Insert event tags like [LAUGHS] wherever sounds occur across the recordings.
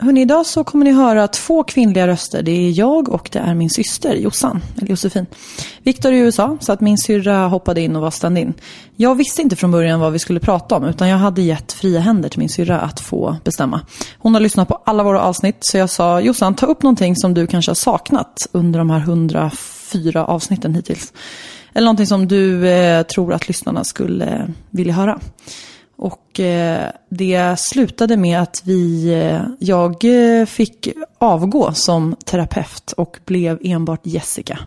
Hörrni, idag så kommer ni höra två kvinnliga röster. Det är jag och det är min syster Jossan, eller Josefin. Viktor är i USA, så att min syrra hoppade in och var stand-in. Jag visste inte från början vad vi skulle prata om, utan jag hade gett fria händer till min syrra att få bestämma. Hon har lyssnat på alla våra avsnitt, så jag sa Jossan, ta upp någonting som du kanske har saknat under de här 104 avsnitten hittills. Eller någonting som du eh, tror att lyssnarna skulle eh, vilja höra. Och eh, det slutade med att vi, eh, jag eh, fick avgå som terapeut och blev enbart Jessica.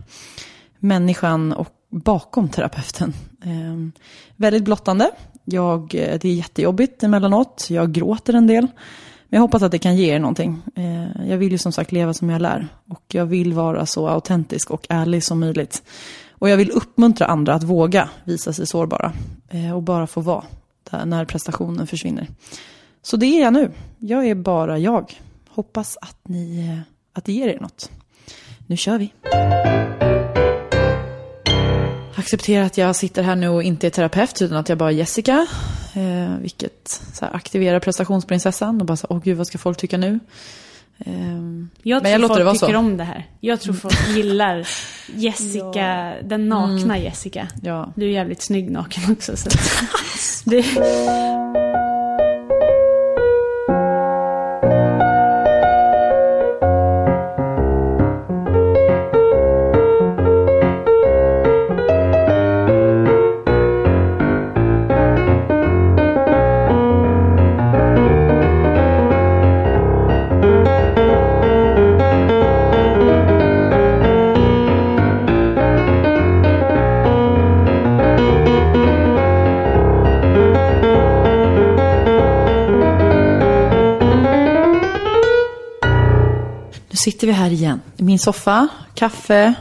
Människan och bakom terapeuten. Ehm, väldigt blottande. Jag, det är jättejobbigt emellanåt. Jag gråter en del. Men jag hoppas att det kan ge er någonting. Jag vill ju som sagt leva som jag lär. Och jag vill vara så autentisk och ärlig som möjligt. Och jag vill uppmuntra andra att våga visa sig sårbara. Och bara få vara när prestationen försvinner. Så det är jag nu. Jag är bara jag. Hoppas att, ni, eh, att det ger er något. Nu kör vi. Acceptera att jag sitter här nu och inte är terapeut utan att jag bara är Jessica. Eh, vilket så här, aktiverar prestationsprinsessan och bara så åh gud vad ska folk tycka nu? Eh, jag tror jag folk tycker så. om det här. Jag tror folk [LAUGHS] gillar Jessica, ja. den nakna mm. Jessica. Ja. Du är jävligt snygg naken också. Så. [LAUGHS] det... sitter vi här igen. I min soffa, kaffe,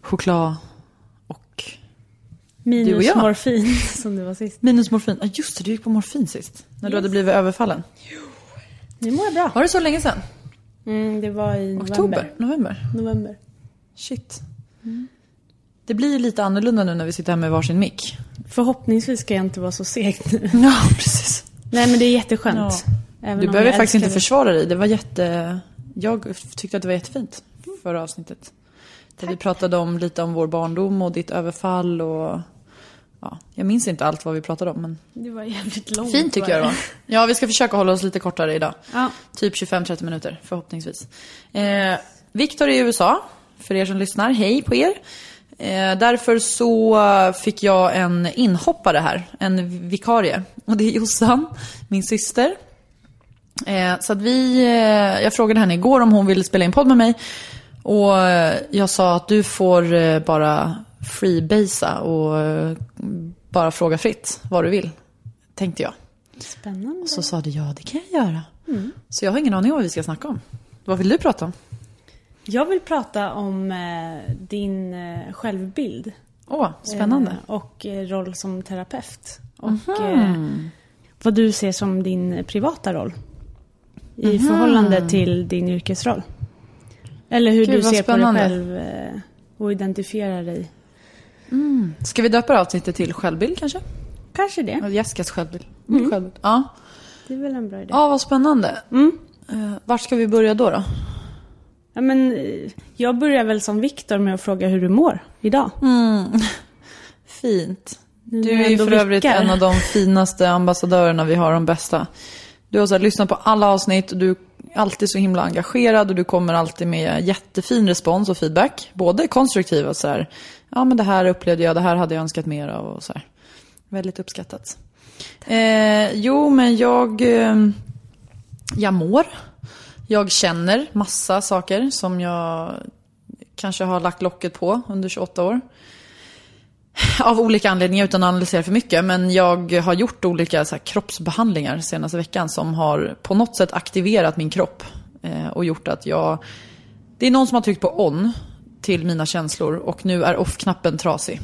choklad och Minus du och jag. morfin [LAUGHS] som du var sist. Minus morfin. Ja, just det, du gick på morfin sist. När yes. du hade blivit överfallen. Jo. Nu mår jag bra. Var det så länge sedan? Mm, det var i november. Oktober? November? November. Shit. Mm. Det blir ju lite annorlunda nu när vi sitter här med varsin mick. Förhoppningsvis ska jag inte vara så seg nu. [LAUGHS] Ja, precis. Nej, men det är jätteskönt. Ja. du behöver faktiskt inte försvara dig. Det var jätte... Jag tyckte att det var jättefint förra avsnittet. Där vi pratade om lite om vår barndom och ditt överfall och ja, jag minns inte allt vad vi pratade om men Det var jävligt långt. Fint tycker jag det var. Ja, vi ska försöka hålla oss lite kortare idag. Ja. Typ 25-30 minuter förhoppningsvis. Eh, Viktor är i USA, för er som lyssnar. Hej på er. Eh, därför så fick jag en inhoppare här, en vikarie. Och det är Jossan, min syster. Eh, så att vi, eh, jag frågade henne igår om hon ville spela in podd med mig. Och eh, jag sa att du får bara freebasea och bara fråga fritt vad du vill. Tänkte jag. Spännande. Och så sa du ja, det kan jag göra. Mm. Så jag har ingen aning om vad vi ska snacka om. Vad vill du prata om? Jag vill prata om din självbild. Åh, oh, spännande. och roll som terapeut. Och mm. vad du ser som din privata roll i mm förhållande till din yrkesroll. Eller hur Gud, du ser spännande. på dig själv eh, och identifierar dig. Mm. Ska vi döpa avsnittet till självbild kanske? Kanske det. Jessicas självbild. Mm. självbild. Ja. Det är väl en bra idé. Ja, vad spännande. Mm. Uh, vart ska vi börja då? då? Ja, men, eh, jag börjar väl som Viktor med att fråga hur du mår idag. [LAUGHS] Fint. Nu Du är ju för övrigt en av de finaste ambassadörerna vi har, de bästa. Du har så här, lyssnat på alla avsnitt och du är alltid så himla engagerad och du kommer alltid med jättefin respons och feedback. Både konstruktiv och så här, ja men det här upplevde jag, det här hade jag önskat mer av och så här. Väldigt uppskattat. Eh, jo, men jag, eh, jag mår. Jag känner massa saker som jag kanske har lagt locket på under 28 år. [LAUGHS] Av olika anledningar utan att analysera för mycket. Men jag har gjort olika så här, kroppsbehandlingar senaste veckan som har på något sätt aktiverat min kropp. Eh, och gjort att jag... Det är någon som har tryckt på on till mina känslor och nu är off-knappen trasig.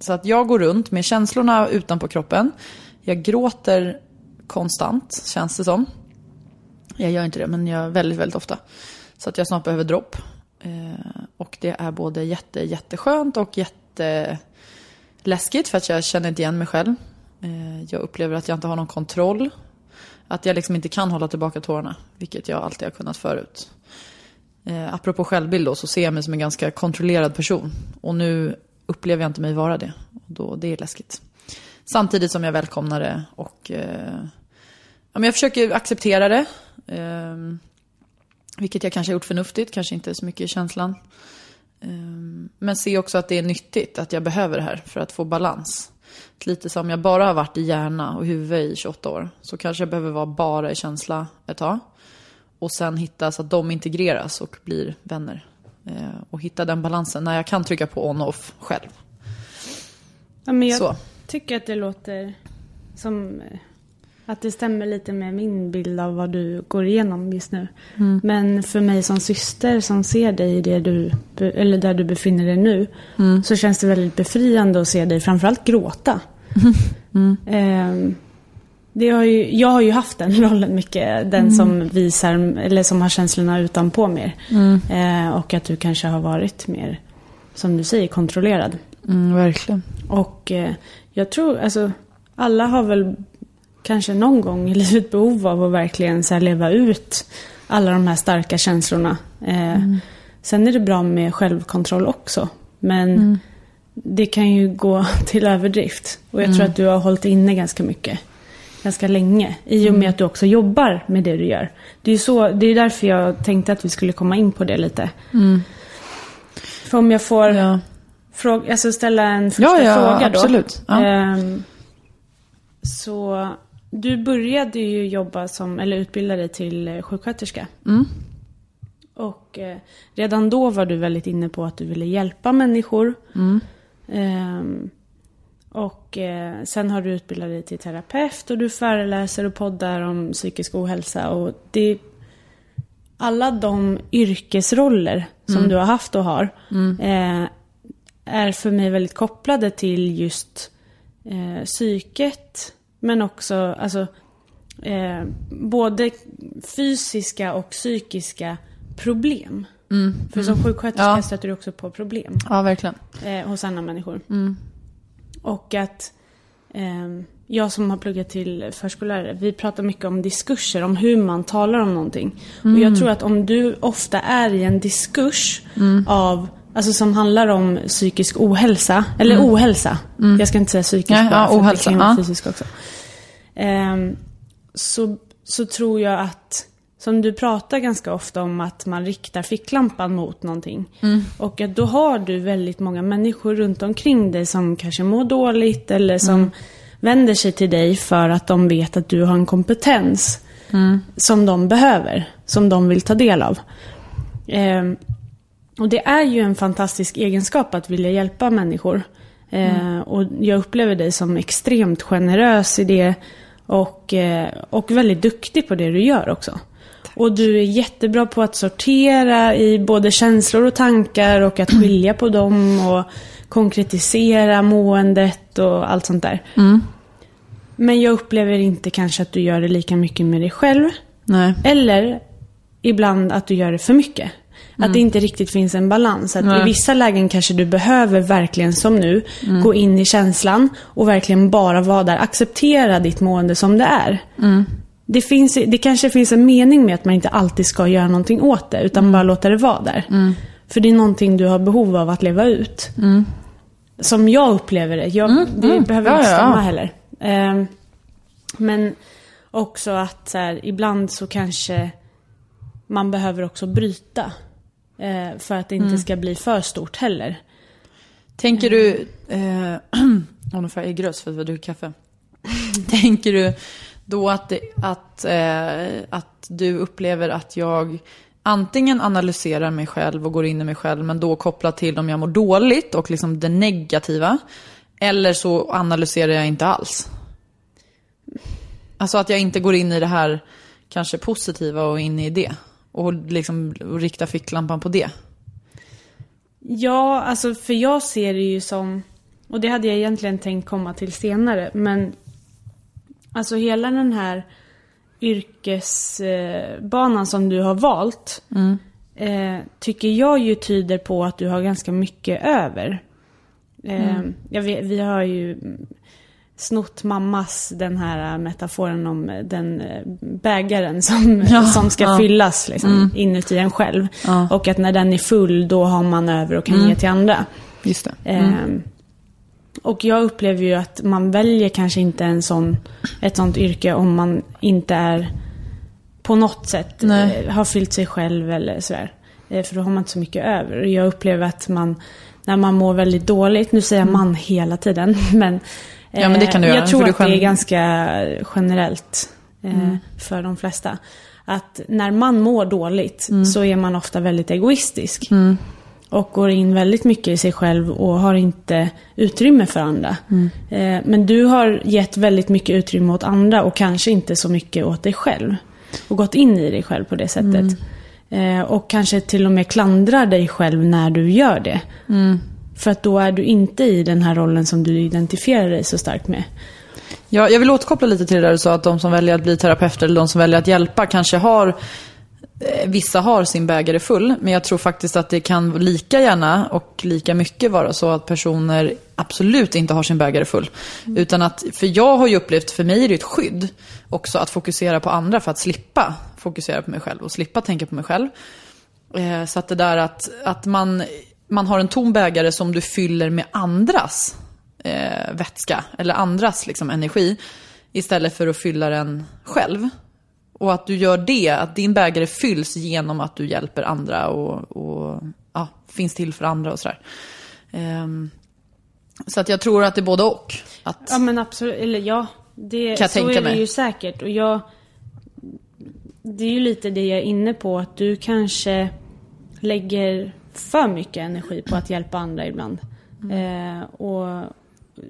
Så att jag går runt med känslorna utanpå kroppen. Jag gråter konstant, känns det som. Jag gör inte det, men jag väldigt, väldigt ofta. Så att jag snart behöver dropp. Eh, och det är både jätte, jätteskönt och jätte... Läskigt för att jag känner inte igen mig själv. Eh, jag upplever att jag inte har någon kontroll. Att jag liksom inte kan hålla tillbaka tårarna, vilket jag alltid har kunnat förut. Eh, apropå självbild då, så ser jag mig som en ganska kontrollerad person. Och nu upplever jag inte mig vara det. Och då, det är läskigt. Samtidigt som jag välkomnar det och eh, ja, men jag försöker acceptera det. Eh, vilket jag kanske har gjort förnuftigt, kanske inte så mycket i känslan. Eh, men ser också att det är nyttigt, att jag behöver det här för att få balans. Lite som jag bara har varit i hjärna och huvud i 28 år. Så kanske jag behöver vara bara i känsla ett tag. Och sen hitta så att de integreras och blir vänner. Eh, och hitta den balansen när jag kan trycka på on och off själv. Ja, men jag Så. tycker att det låter som eh, att det stämmer lite med min bild av vad du går igenom just nu. Mm. Men för mig som syster som ser dig i det du, eller där du befinner dig nu. Mm. Så känns det väldigt befriande att se dig framförallt gråta. [LAUGHS] Mm. Ehm, det har ju, jag har ju haft den [LAUGHS] rollen mycket. Den Mm. som visar, eller som har känslorna utanpå mer. Mm. Eh, och att du kanske har varit mer, som du säger, kontrollerad. Mm, verkligen. Och eh, jag tror, alltså alla har väl kanske någon gång i [LAUGHS] livet behov av att verkligen så leva ut alla de här starka känslorna. Eh, Sen är det bra med självkontroll också. Men det kan ju gå [LAUGHS] till överdrift. Och jag tror att du har hållit inne ganska mycket. Ganska länge. I och med att du också jobbar med det du gör. Det är ju så, det är därför jag tänkte att vi skulle komma in på det lite. För om jag får Ja. fråga, alltså ställa en första Ja, ja, fråga då. absolut. Ja. Ehm, så du började ju jobba som, eller utbilda dig till eh, sjuksköterska. Mm. Och eh, redan då var du väldigt inne på att du ville hjälpa människor. Mm. Ehm, och eh, sen har du utbildat dig till terapeut och du föreläser och poddar om psykisk ohälsa. Och det, alla de yrkesroller som du har haft och har eh, är för mig väldigt kopplade till just eh, psyket. Men också alltså, eh, både fysiska och psykiska problem. För som sjuksköterska Ja. stöter du också på problem ja, verkligen. eh, hos andra människor. Och att ehm, jag som har pluggat till förskollärare, vi pratar mycket om diskurser, om hur man talar om någonting. Och jag tror att om du ofta är i en diskurs av, alltså som handlar om psykisk ohälsa, eller ohälsa. Jag ska inte säga psykisk Ja, bara, ja, ohälsa, det kan vara fysisk också. Ehm, så, så tror jag att, som du pratar ganska ofta om att man riktar ficklampan mot någonting. Och att då har du väldigt många människor runt omkring dig som kanske mår dåligt eller som vänder sig till dig för att de vet att du har en kompetens som de behöver, som de vill ta del av. Ehm, och det är ju en fantastisk egenskap att vilja hjälpa människor. Eh, och jag upplever dig som extremt generös i det och, eh, och väldigt duktig på det du gör också. Och du är jättebra på att sortera i både känslor och tankar och att [CLEARS THROAT] skilja på dem och konkretisera måendet och allt sånt där. Men jag upplever inte kanske att du gör det lika mycket med dig själv. Nej. Eller ibland att du gör det för mycket. Att det inte riktigt finns en balans. Att Nej. I vissa lägen kanske du behöver verkligen som nu gå in i känslan och verkligen bara vara där. Acceptera ditt mående som det är. det, finns, det kanske finns en mening med att man inte alltid ska göra någonting åt det, utan Mm. bara låta det vara där. För det är någonting du har behov av att leva ut. Som jag upplever det. Jag, Det behöver Mm. Ja, inte stämma ja. heller. Ehm, men också att så här, ibland så kanske man behöver också bryta. Eh, för att det Mm. inte ska bli för stort heller. Tänker du... Eh, Åh, nu får jag äggröst för att vi druckit kaffe. [LAUGHS] Tänker du då att, det, att, eh, att du upplever att jag antingen analyserar mig själv och går in i mig själv, men då kopplat till om jag mår dåligt och liksom det negativa. Eller så analyserar jag inte alls. Alltså att jag inte går in i det här kanske positiva och in i det. Och liksom och riktar ficklampan på det. Ja, alltså för jag ser det ju som, och det hade jag egentligen tänkt komma till senare, men alltså hela den här yrkesbanan som du har valt, eh, tycker jag ju tyder på att du har ganska mycket över. Eh, jag vet, vi har ju snott mammas den här metaforen om den eh, bägaren som, [LAUGHS] Ja, som ska ja. fyllas liksom, inuti en själv. Och att när den är full då har man över och kan ge till andra. Just det. Ehm, och jag upplever ju att man väljer kanske inte en sån, ett sånt yrke om man inte är på något sätt Nej. eh, har fyllt sig själv eller sådär. Eh, för då har man inte så mycket över. Och jag upplever att man, när man mår väldigt dåligt, nu säger jag man hela tiden, [LAUGHS] men, Ja, men det kan du eh, göra, jag tror att det är ganska generellt eh, för de flesta. Att när man mår dåligt så är man ofta väldigt egoistisk. Och går in väldigt mycket i sig själv och har inte utrymme för andra. Eh, men du har gett väldigt mycket utrymme åt andra och kanske inte så mycket åt dig själv. Och gått in i dig själv på det sättet. Eh, och kanske till och med klandrar dig själv när du gör det. För att då är du inte i den här rollen som du identifierar dig så starkt med. Ja, jag vill återkoppla lite till det där du sa att de som väljer att bli terapeuter eller de som väljer att hjälpa kanske har eh, Vissa har sin bägare full, men jag tror faktiskt att det kan lika gärna och lika mycket vara så att personer absolut inte har sin bägare full. Utan att, för jag har ju upplevt, för mig är det ett skydd också att fokusera på andra för att slippa fokusera på mig själv och slippa tänka på mig själv. Eh, Så att det där att, att man, man har en tom bägare som du fyller med andras eh, vätska eller andras liksom, energi istället för att fylla den själv. Och att du gör det, att din bägare fylls genom att du hjälper andra och, och ja, finns till för andra och sådär. Ehm, så att jag tror att det är både och. Att, Ja men absolut, eller ja. Det, Kan jag så tänka är det mig. ju säkert. Och jag... Det är ju lite det jag är inne på, att du kanske lägger för mycket energi på att hjälpa andra ibland. Mm. Eh, och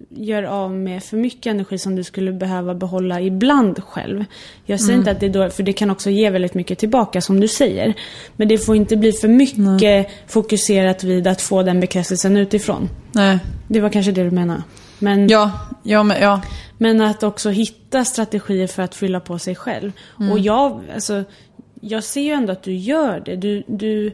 gör av med för mycket energi som du skulle behöva behålla ibland själv. Jag säger Mm. inte att det är dåligt, för det kan också ge väldigt mycket tillbaka som du säger. Men det får inte bli för mycket fokuserat vid att få den bekräftelsen utifrån. nej. Det var kanske det du menar. Men, Ja, ja, men, ja. men att också hitta strategier för att fylla på sig själv. Och jag, alltså, jag ser ju ändå att du gör det. Du, du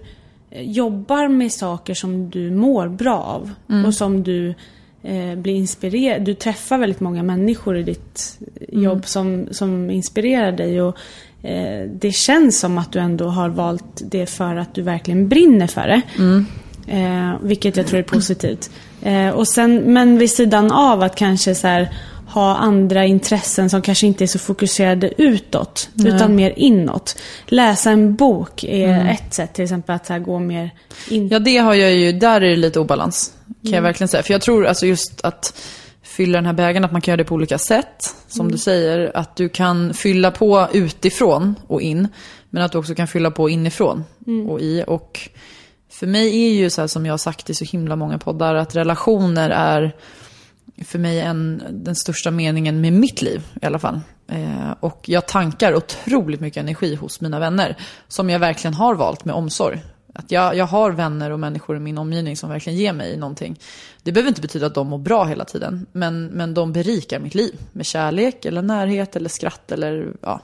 jobbar med saker som du mår bra av. Och som du eh, blir inspirerad. Du träffar väldigt många människor i ditt jobb som, som inspirerar dig. Och eh, det känns som att du ändå har valt det för att du verkligen brinner för det. Eh, vilket jag tror är positivt. Eh, och sen, men vid sidan av att kanske så här, ha andra intressen som kanske inte är så fokuserade utåt. Utan mer inåt. Läsa en bok är ett sätt till exempel att här, gå mer in. Ja, det har jag ju, där är det lite obalans. Kan jag verkligen säga. För jag tror alltså just att fylla den här bägaren, att man kan göra det på olika sätt. Som du säger, att du kan fylla på utifrån och in. Men att du också kan fylla på inifrån och i. Och för mig är ju så här som jag har sagt i så himla många poddar, att relationer är för mig en, den största meningen med mitt liv i alla fall. Eh, och jag tankar otroligt mycket energi hos mina vänner. Som jag verkligen har valt med omsorg. Att jag, jag har vänner och människor i min omgivning som verkligen ger mig någonting. Det behöver inte betyda att de mår bra hela tiden. Men, men de berikar mitt liv. Med kärlek, eller närhet, eller skratt, eller ja,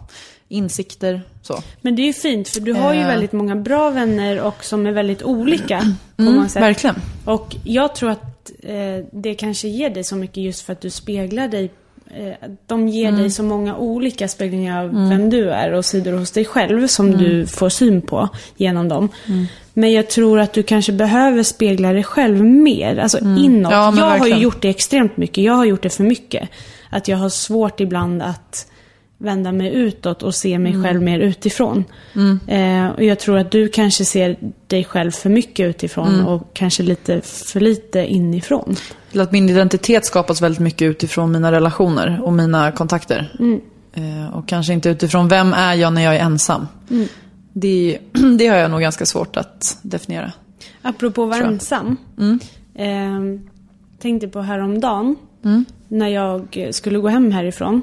insikter. Så. Men det är ju fint för du har ju Eh. väldigt många bra vänner och som är väldigt olika. På Mm, många sätt. verkligen. Och jag tror att eh, det kanske ger dig så mycket just för att du speglar dig eh, de ger dig så många olika speglingar av vem du är och sidor hos dig själv som du får syn på genom dem. Men jag tror att du kanske behöver spegla dig själv mer, alltså inåt. Ja, jag har ju verkligen. gjort det extremt mycket, jag har gjort det för mycket. Att jag har svårt ibland att vända mig utåt och se mig själv mer utifrån. Eh, och jag tror att du kanske ser dig själv för mycket utifrån och kanske lite för lite inifrån. Att min identitet skapas väldigt mycket utifrån mina relationer och mina kontakter. Eh, och kanske inte utifrån vem är jag när jag är ensam. Det, [CLEARS THROAT] det har jag nog ganska svårt att definiera. Apropå att vara ensam. Eh, tänkte på häromdagen. När jag skulle gå hem härifrån.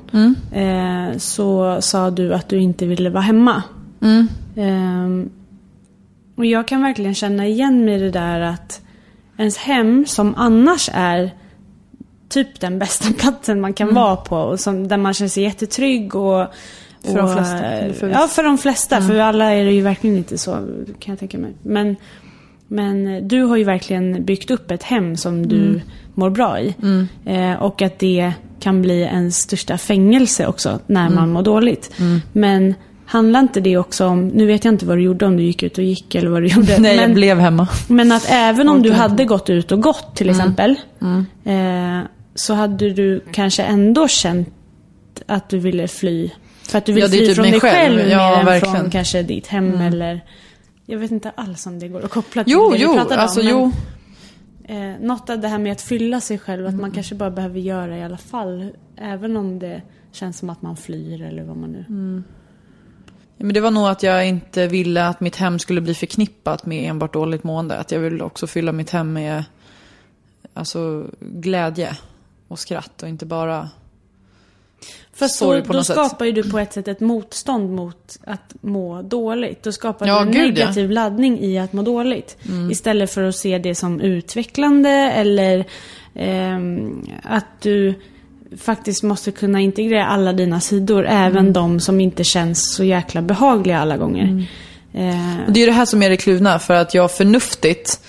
Eh, så sa du att du inte ville vara hemma. Eh, och jag kan verkligen känna igen mig i det där att ens hem som annars är typ den bästa [LAUGHS] platsen man kan vara på. Och som, där man känner sig jättetrygg och... För de flesta, för Ja, för de flesta. För alla är det ju verkligen inte så, kan jag tänka mig. Men, men du har ju verkligen byggt upp ett hem som du mår bra i. Eh, och att det kan bli ens största fängelse också när man mår dåligt. Men handlar inte det också om, nu vet jag inte vad du gjorde, om du gick ut och gick eller vad du gjorde. Nej, men, jag blev hemma. men att även om du hade gått ut och gått till exempel. Eh, så hade du kanske ändå känt att du ville fly. För att du vill Ja, fly typ från dig själv. själv, Ja, mer än verkligen. från kanske ditt hem eller... Jag vet inte alls om det går att koppla till Jo, det vi jo, pratade alltså om. men, jo. Eh, något av det här med att fylla sig själv, att Mm. man kanske bara behöver göra i alla fall. Även om det känns som att man flyr eller vad man nu... Mm. Ja, Men det var nog att jag inte ville att mitt hem skulle bli förknippat med enbart dåligt mående. Att jag ville också fylla mitt hem med alltså, glädje och skratt och inte bara Fast sorg då, på då något sätt. skapar ju du på ett sätt ett motstånd mot att må dåligt. Då skapar Ja, du en gud, ja. negativ laddning i att må dåligt. Mm. Istället för att se det som utvecklande eller ehm, att du faktiskt måste kunna integrera alla dina sidor. Även Mm. de som inte känns så jäkla behagliga alla gånger. Mm. Eh, Och det är det här som är det kluvna, för att jag förnuftigt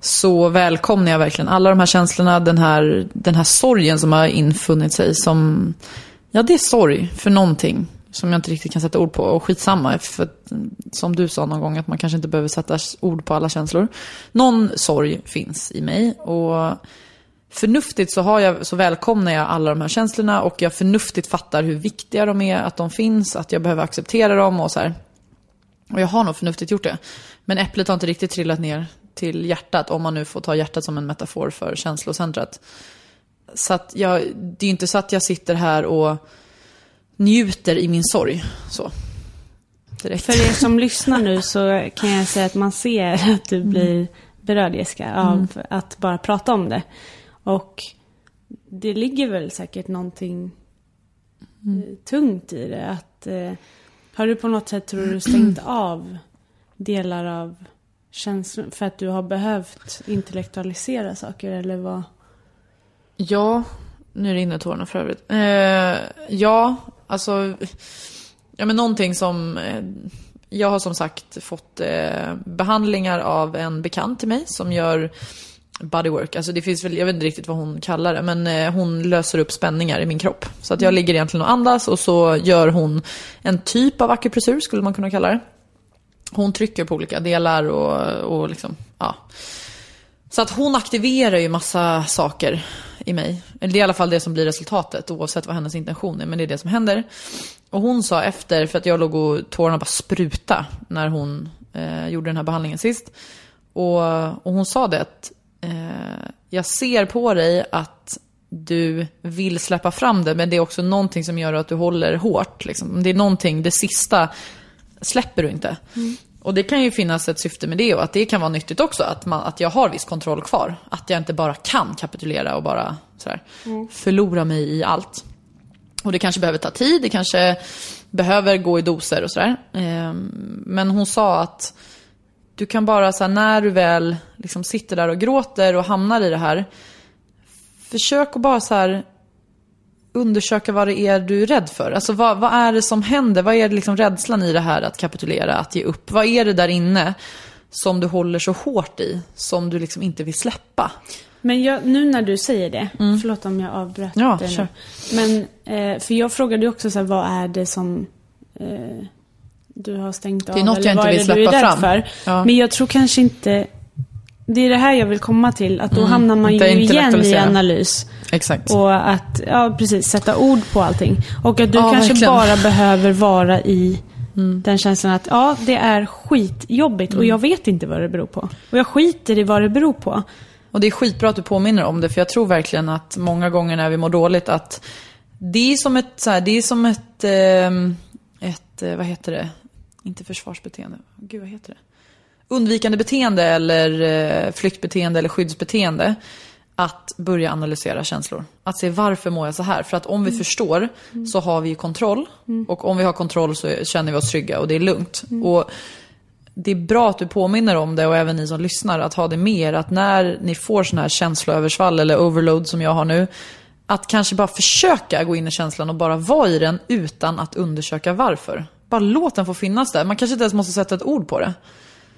så välkomnar jag verkligen alla de här känslorna, den här, den här sorgen som har infunnit sig som, ja det är sorg för någonting som jag inte riktigt kan sätta ord på. Och skitsamma, för som du sa någon gång att man kanske inte behöver sätta ord på alla känslor. Någon sorg finns i mig och förnuftigt så, har jag, så välkomnar jag alla de här känslorna och jag förnuftigt fattar hur viktiga de är, att de finns, att jag behöver acceptera dem och så här. Och jag har nog förnuftigt gjort det. Men äpplet har inte riktigt trillat ner till hjärtat, om man nu får ta hjärtat som en metafor för känslocentret. Så att jag, det är inte så att jag sitter här och njuter i min sorg. Så. Direkt. För er som lyssnar nu så kan jag säga att man ser att du blir berörd Jessica av att bara prata om det. Och det ligger väl säkert någonting eh, tungt i det. Att, eh, har du på något sätt, tror du, stängt [CLEARS THROAT] av delar av känslor för att du har behövt intellektualisera saker eller vad? Ja, nu rinner tårarna för övrigt. Eh, ja, alltså... Ja, men någonting som... Eh, jag har som sagt fått eh, behandlingar av en bekant till mig som gör bodywork. Alltså det finns väl, jag vet inte riktigt vad hon kallar det, men eh, hon löser upp spänningar i min kropp. Så att jag ligger egentligen och andas och så gör hon en typ av akupressur, skulle man kunna kalla det. Hon trycker på olika delar och, och liksom, ja. Så att hon aktiverar ju massa saker i mig. Eller det är i alla fall det som blir resultatet oavsett vad hennes intention är. Men det är det som händer. Och hon sa efter, för att jag låg och tårarna bara spruta när hon eh, gjorde den här behandlingen sist. Och, och hon sa det att eh, jag ser på dig att du vill släppa fram det. Men det är också någonting som gör att du håller hårt. Liksom. Det är någonting, det sista släpper du inte. Mm. Och det kan ju finnas ett syfte med det och att det kan vara nyttigt också. Att, man, att jag har viss kontroll kvar. Att jag inte bara kan kapitulera och bara sådär, förlora mig i allt. Och det kanske behöver ta tid, det kanske behöver gå i doser och sådär. Ehm, Men hon sa att du kan bara, så här, när du väl liksom sitter där och gråter och hamnar i det här. Försök att bara så här undersöka vad det är du är rädd för. Alltså vad, vad är det som händer? Vad är det liksom rädslan i det här att kapitulera, att ge upp? Vad är det där inne som du håller så hårt i, som du liksom inte vill släppa? Men jag, nu när du säger det, förlåt om jag avbröt Ja, dig kör. Men, eh, för jag frågade ju också så här, vad är det som eh, du har stängt av? är något jag inte vill det släppa fram. Ja. Men jag tror kanske inte... Det är det här jag vill komma till, att då hamnar man ju igen i analys. Exakt. Och att, ja precis, sätta ord på allting. Och att du Ja, kanske verkligen. bara behöver vara i den känslan att ja, det är skitjobbigt och jag vet inte vad det beror på. Och jag skiter i vad det beror på. Och det är skitbra att du påminner om det, för jag tror verkligen att många gånger när vi mår dåligt att det är som ett, så här, det är som ett, ehm, ett, eh, vad heter det? Inte försvarsbeteende, gud vad heter det? Undvikande beteende eller eh, flyktbeteende eller skyddsbeteende. Att börja analysera känslor. Att se varför mår jag så här? För att om vi förstår så har vi ju kontroll. Och om vi har kontroll så känner vi oss trygga och det är lugnt. Och det är bra att du påminner om det och även ni som lyssnar att ha det med er. Att när ni får sådana här känsloöversvall eller overload som jag har nu. Att kanske bara försöka gå in i känslan och bara vara i den utan att undersöka varför. Bara låt den få finnas där. Man kanske inte ens måste sätta ett ord på det.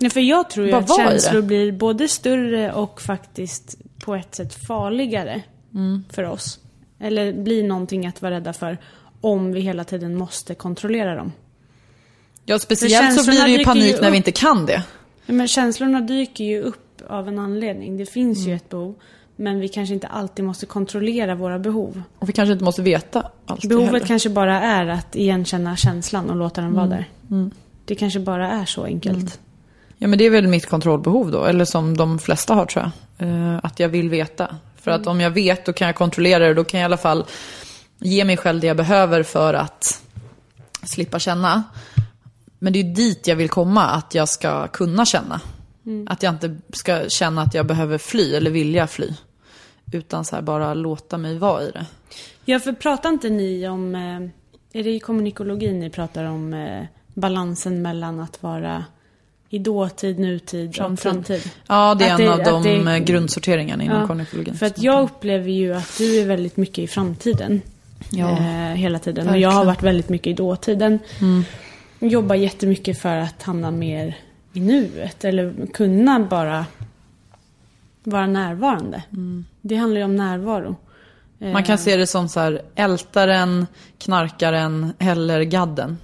Ja, för jag tror ju Bara att känslor blir både större och faktiskt på ett sätt farligare Mm. för oss. Eller blir någonting att vara rädda för om vi hela tiden måste kontrollera dem. Ja, speciellt så blir det ju panik ju när vi inte kan det. Ja, Men känslorna dyker ju upp av en anledning. Det finns Mm. ju ett behov. Men vi kanske inte alltid måste kontrollera våra behov. Och vi kanske inte måste veta allt Behovet heller. kanske bara är att igenkänna känslan och låta den vara där. Mm. Det kanske bara är så enkelt. Ja men det är väl mitt kontrollbehov då, eller som de flesta har tror jag. Eh, att jag vill veta. För att om jag vet då kan jag kontrollera det, då kan jag i alla fall ge mig själv det jag behöver för att slippa känna. Men det är dit jag vill komma, att jag ska kunna känna. Att jag inte ska känna att jag behöver fly eller vilja fly. Utan så här bara låta mig vara i det. Ja, för pratar inte ni om... eh, Är det i kommunikologi ni pratar om eh, balansen mellan att vara i dåtid, nutid och Framtid. Ja, det är Att en det- av de det- eh, grundsorteringarna inom Ja, kognikologin. För att jag upplever ju att du är väldigt mycket i framtiden. Ja. Eh, hela tiden. Och Verkligen. jag har varit väldigt mycket i dåtiden. Jobbar jättemycket för att hamna mer i nuet. Eller kunna bara vara närvarande. Det handlar ju om närvaro. Eh, Man kan se det som så här, ältaren, knarkaren eller gadden.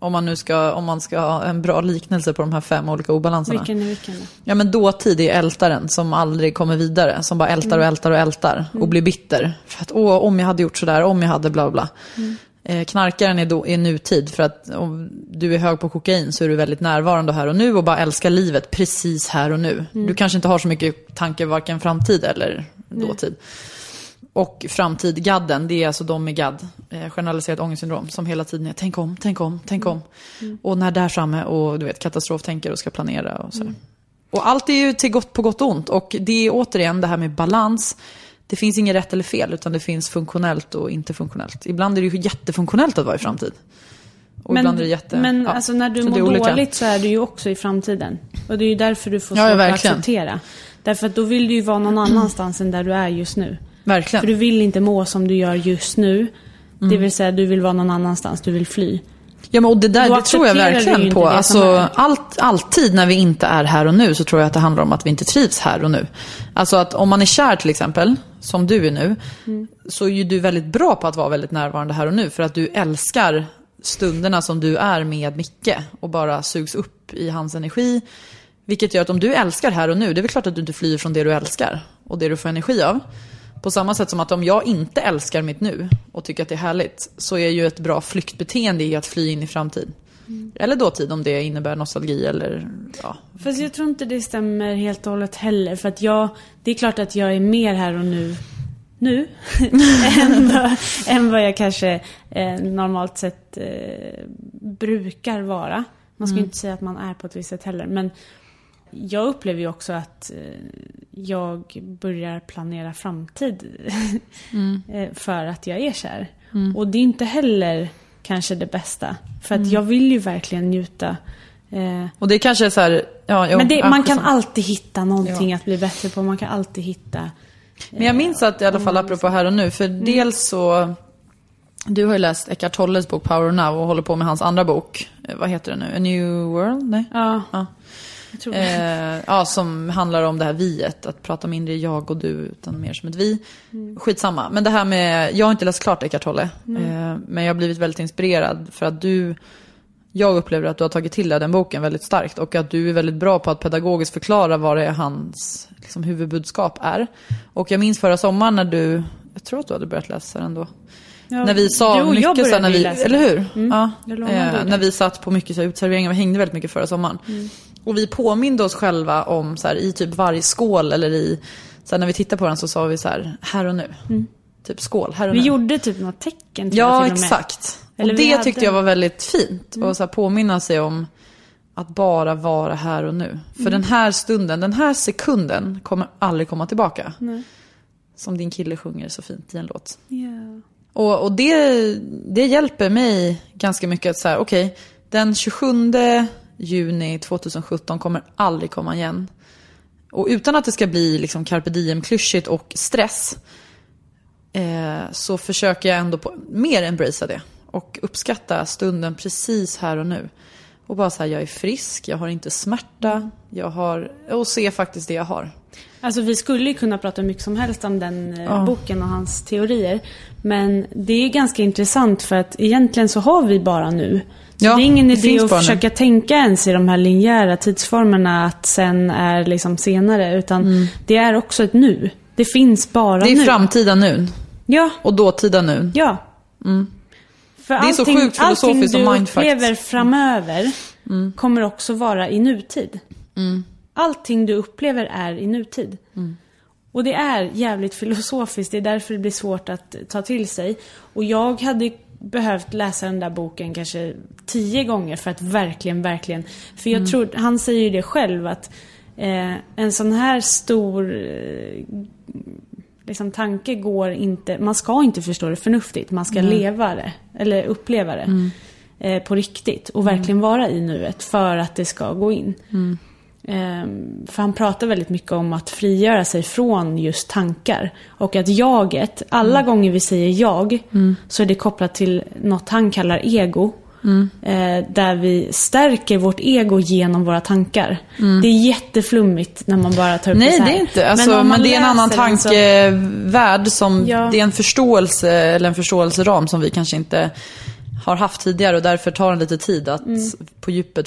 Om man nu ska, om man ska ha en bra liknelse på de här fem olika obalanserna. Vilken är vilken? Ja men dåtid är ältaren som aldrig kommer vidare. Som bara ältar och ältar och ältar. Och blir bitter. För att åh, om jag hade gjort sådär, om jag hade bla bla. Eh, knarkaren är, då, är nutid. För att om du är hög på kokain så är du väldigt närvarande här och nu. Och bara älskar livet precis här och nu. Du kanske inte har så mycket tanke varken framtid eller dåtid. Och framtid, gadden, det är alltså de med gadd, eh, generaliserat ångestsyndrom, som hela tiden är tänk om, tänk om, tänk om. Och när där framme och du vet katastroftänker och ska planera och så. Och allt är ju till gott på gott och ont. Och det är återigen det här med balans. Det finns inget rätt eller fel, utan det finns funktionellt och inte funktionellt. Ibland är det ju jättefunktionellt att vara i framtid. Och ibland är det jätte... men ja, alltså när du mår olika. dåligt så är du ju också i framtiden. Och det är ju därför du får svårt ja, att acceptera. Därför att då vill du ju vara någon [CLEARS THROAT] annanstans än där du är just nu. Verkligen. För du vill inte må som du gör just nu. Det Mm. vill säga du vill vara någon annanstans, du vill fly. Ja, men och det där det tror jag verkligen på. det Alltså, allt, alltid när vi inte är här och nu så tror jag att det handlar om att vi inte trivs här och nu. Alltså att om man är kär till exempel, som du är nu, så är ju du väldigt bra på att vara väldigt närvarande här och nu. För att du älskar stunderna som du är med Micke och bara sugs upp i hans energi. Vilket gör att om du älskar här och nu, det är väl klart att du inte flyr från det du älskar och det du får energi av. På samma sätt som att om jag inte älskar mitt nu och tycker att det är härligt så är ju ett bra flyktbeteende i att fly in i framtid. Eller dåtid om det innebär nostalgi eller ja. Fast jag tror inte det stämmer helt och hållet heller. För att jag, det är klart att jag är mer här och nu, nu, [LAUGHS] än, vad, än vad jag kanske eh, normalt sett eh, brukar vara. Man ska ju inte säga att man är på ett visst sätt heller. Men jag upplever ju också att eh, jag börjar planera framtid [LAUGHS] eh, för att jag är kär. Och det är inte heller kanske det bästa. För att jag vill ju verkligen njuta. Eh, Och det kanske är så här, ja, jo, men det, ja, man kan alltid hitta någonting att bli bättre på. Man kan alltid hitta... Men jag minns att i alla fall apropå här och nu, för dels så du har ju läst Eckart Tolles bok Power Now och håller på med hans andra bok. Vad heter den nu? A New World? Nej? Ja. Ja. Eh, ja, som handlar om det här viet, att prata mindre jag och du utan mer som ett vi. Mm. Skitsamma. Men det här med, jag har inte läst klart Eckart Tolle. Eh, men jag har blivit väldigt inspirerad för att du, jag upplever att du har tagit till dig den boken väldigt starkt. Och att du är väldigt bra på att pedagogiskt förklara vad det är hans liksom, huvudbudskap är. Och jag minns förra sommaren när du, jag tror att du hade börjat läsa den då. Ja, när vi sa jag mycket så när vi, läsa eller hur? Mm. Ja, eh, när vi satt på mycket så här, uteserveringar, vi hängde väldigt mycket förra sommaren. Mm. Och vi påminde oss själva om så här, i typ varje skål eller i, så här, när vi tittade på den så sa vi så här, här och nu. Typ skål, här och Mm. Vi nu. gjorde typ något tecken jag, Ja, till och med. exakt. Eller och vi det hade- tyckte jag var väldigt fint. Mm. Och så här, påminna sig om att bara vara här och nu. För Mm. den här stunden, den här sekunden kommer aldrig komma tillbaka. Nej. Som din kille sjunger så fint i en låt. Ja. Och, och det, det hjälper mig ganska mycket att säga, okej, den 27 juni 2017 kommer aldrig komma igen. Och utan att det ska bli liksom carpe diem-klyschigt och stress, eh, så försöker jag ändå på, mer embracea det. Och uppskatta stunden precis här och nu. Och bara säga, jag är frisk, jag har inte smärta, jag har, och se faktiskt det jag har. Alltså vi skulle ju kunna prata mycket som helst om den eh, boken och hans teorier. Men det är ganska intressant för att egentligen så har vi bara nu. Ja, det är ingen det idé att bara nu. försöka tänka ens i de här linjära tidsformerna att sen är liksom senare. Utan det är också ett nu. Det finns bara Mm. Det är nu. framtida nu Ja, och dåtida nu. ja. För Det är så sjukt filosofiskt allting och du mindfucked. upplever framöver kommer också vara i nutid. Allting du upplever är i nutid. Och det är jävligt filosofiskt, det är därför det blir svårt att ta till sig. Och jag hade behövt läsa den där boken kanske tio gånger för att verkligen, verkligen... För jag tror, han säger ju det själv att eh, en sån här stor eh, liksom, tanke går inte, man ska inte förstå det förnuftigt, man ska leva det, eller uppleva det eh, på riktigt och verkligen vara i nuet för att det ska gå in. Ehm, för han pratar väldigt mycket om att frigöra sig från just tankar. Och att jaget, alla gånger vi säger jag, så är det kopplat till något han kallar ego. Eh, där vi stärker vårt ego genom våra tankar. Det är jätteflummigt när man bara tar upp det Nej, så det här. är inte. Alltså, men, man det är en annan så- tankevärld som, Ja. det är en förståelse, eller en förståelseram som vi kanske inte har haft tidigare och därför tar det lite tid att Mm. på djupet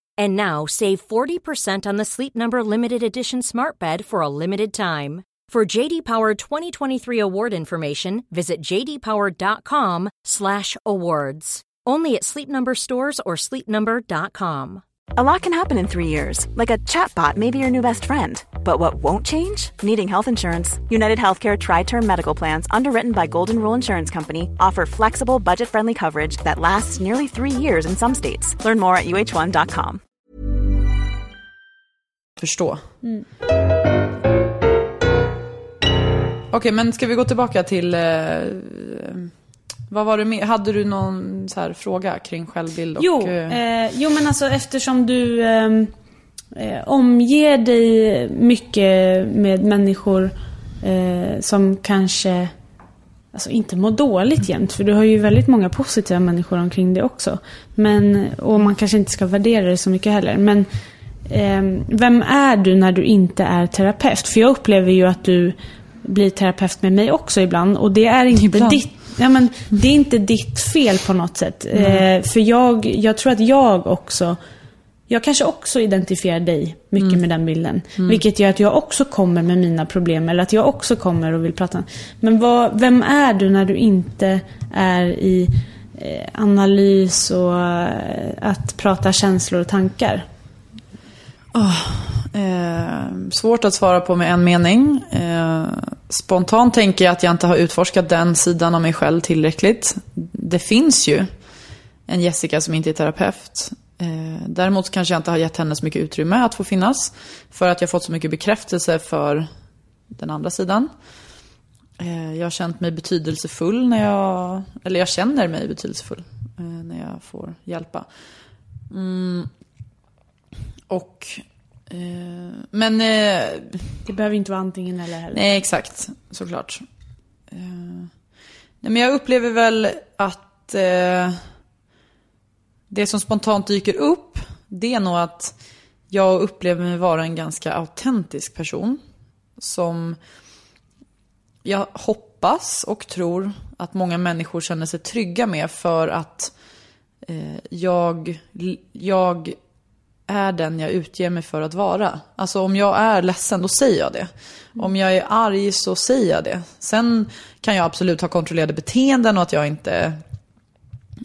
And now save 40% on the Sleep Number limited edition Smart Bed for a limited time. For JD Power 2023 award information, visit jdpower.com/awards. Only at Sleep Number stores or sleepnumber.com. A lot can happen in three years, like a chatbot may be your new best friend. But what won't change? Needing health insurance. United Healthcare Tri Term Medical Plans, underwritten by Golden Rule Insurance Company, offer flexible, budget friendly coverage that lasts nearly three years in some states. Learn more at uh1.com. förstå. Mm. Okej, okay, men ska vi gå tillbaka till... Eh, vad var det med? Hade du någon så här fråga kring självbild? Och, jo, eh, jo, men alltså eftersom du ehm, eh, omger dig mycket med människor eh, som kanske alltså inte mår dåligt jämt. För du har ju väldigt många positiva människor omkring dig också. Men, och man kanske inte ska värdera det så mycket heller. Men eh, vem är du när du inte är terapeut? För jag upplever ju att du blir terapeut med mig också ibland. Och det är inte ibland. ditt Ja, men det är inte ditt fel på något sätt. Mm. För jag, jag tror att jag också jag kanske också identifierar dig mycket mm. med den bilden. Mm. Vilket gör att jag också kommer med mina problem. Eller att jag också kommer och vill prata. Men vad, vem är du när du inte är i eh, analys och eh, att prata känslor och tankar? Oh, eh, svårt att svara på med en mening. Eh, spontant tänker jag att jag inte har utforskat den sidan av mig själv tillräckligt. Det finns ju en Jessica som inte är terapeut. Eh, däremot kanske jag inte har gett henne så mycket utrymme att få finnas. För att jag fått så mycket bekräftelse för den andra sidan. Eh, jag har känt mig betydelsefull när jag, eller jag känner mig betydelsefull eh, när jag får hjälpa. Mm. Och, eh, men... Eh, det behöver inte vara antingen eller heller. Nej, exakt. Såklart. Eh, nej, men jag upplever väl att det som spontant dyker upp, det är nog att jag upplever mig vara en ganska autentisk person. Som jag hoppas och tror att många människor känner sig trygga med för att eh, jag, jag är den jag utger mig för att vara. Alltså om jag är ledsen, då säger jag det. Om jag är arg så säger jag det. Sen kan jag absolut ha kontrollerade beteenden och att jag inte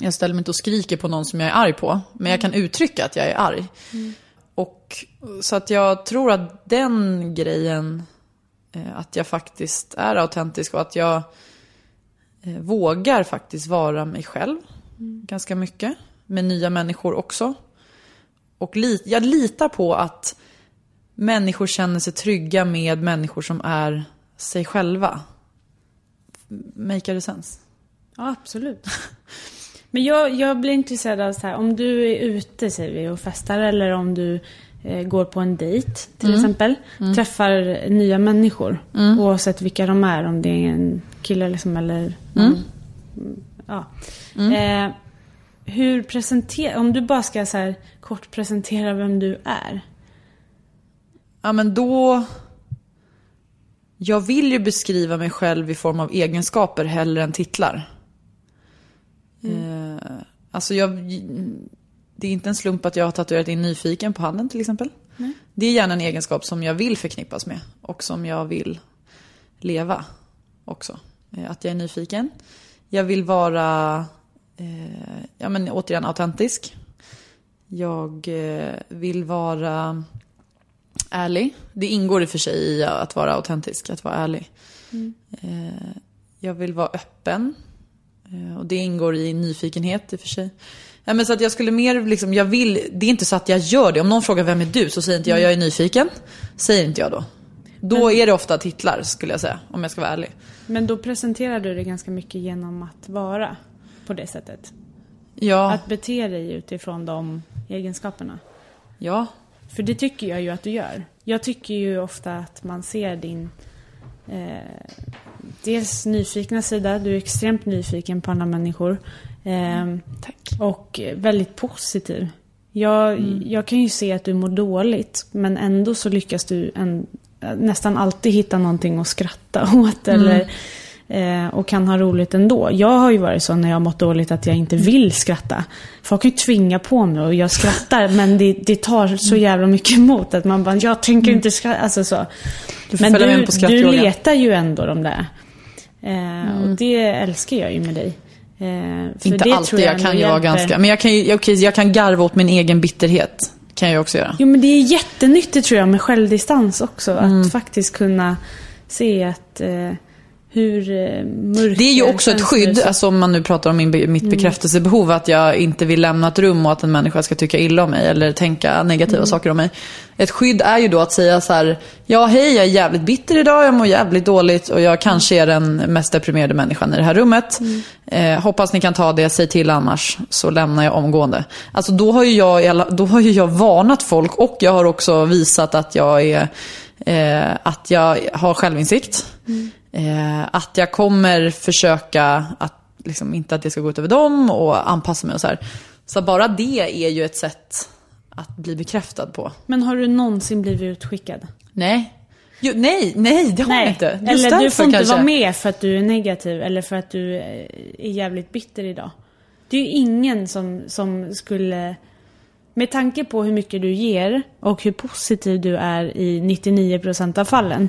jag ställer mig inte och skriker på någon som jag är arg på. Men jag kan uttrycka att jag är arg. Mm. Och, så att jag tror att den grejen, eh, att jag faktiskt är autentisk och att jag eh, vågar faktiskt vara mig själv. Mm. Ganska mycket. Med nya människor också. Och li jag litar på att människor känner sig trygga med människor som är sig själva. Make it sense? Ja, absolut. Men jag, jag blir intresserad av så här, om du är ute säger vi och festar eller om du eh, går på en dejt till mm. exempel. Mm. Träffar nya människor. Mm. Oavsett vilka de är. Om det är en kille liksom, eller någon, mm. Ja. Mm. Eh, hur presenterar, om du bara ska så här, kort presentera vem du är. Ja men då... Jag vill ju beskriva mig själv i form av egenskaper hellre än titlar. Mm. Eh, alltså jag, det är inte en slump att jag har tatuerat in nyfiken på handen till exempel. Mm. Det är gärna en egenskap som jag vill förknippas med och som jag vill leva också. Eh, att jag är nyfiken. Jag vill vara, eh, ja men återigen autentisk. Jag eh, vill vara ärlig. Det ingår i och för sig i att vara autentisk, att vara ärlig. Mm. Eh, jag vill vara öppen. Eh, och det ingår i nyfikenhet i och för sig. Ja, men så att jag skulle mer liksom, jag vill, det är inte så att jag gör det. Om någon frågar vem är du så säger inte jag jag är nyfiken. Säger inte jag då. Då är det ofta titlar skulle jag säga, om jag ska vara ärlig. Men då presenterar du det ganska mycket genom att vara på det sättet? Ja. Att bete dig utifrån de egenskaperna? Ja. För det tycker jag ju att du gör. Jag tycker ju ofta att man ser din eh, dels nyfikna sida. Du är extremt nyfiken på andra människor. Eh, Tack. Och väldigt positiv. Jag, mm. jag kan ju se att du mår dåligt, men ändå så lyckas du en, nästan alltid hitta någonting att skratta [LAUGHS] åt. Mm. Eller, eh, och kan ha roligt ändå. Jag har ju varit så när jag har mått dåligt att jag inte vill skratta. Folk kan ju tvinga på mig och jag skrattar [LAUGHS] men det, det tar så jävla mycket emot att man bara, jag tänker inte skratta. Alltså så. Du men du, du letar ju ändå de där Eh, mm. Och det älskar jag ju med dig. Eh, Inte alltid, jag, jag kan ju vara ganska... Men jag kan, ju, okay, jag kan garva åt min egen bitterhet. Kan jag också göra. Jo men det är jättenyttigt tror jag med självdistans också. Mm. Att faktiskt kunna se att... Eh, hur eh, mörker Det är ju också ett skydd, så- alltså om man nu pratar om min, mitt bekräftelsebehov, att jag inte vill lämna ett rum och att en människa ska tycka illa om mig eller tänka negativa saker om mig. Ett skydd är ju då att säga så här, ja hej jag är jävligt bitter idag, jag mår jävligt dåligt och jag kanske är den mest deprimerade människan i det här rummet. Eh, hoppas ni kan ta det, säg till annars så lämnar jag omgående. Alltså då har ju jag, då har ju jag varnat folk och jag har också visat att jag är Eh, att jag har självinsikt. Eh, att jag kommer försöka att, liksom, inte att det ska gå ut över dem och anpassa mig och så här. Så bara det är ju ett sätt att bli bekräftad på. Men har du någonsin blivit utskickad? Nej. Jo, nej, nej det har jag inte. Just Eller du får inte kanske. vara med för att du är negativ eller för att du eh, är jävligt bitter idag. Det är ju ingen som, som skulle... Med tanke på hur mycket du ger och hur positiv du är i 99% av fallen.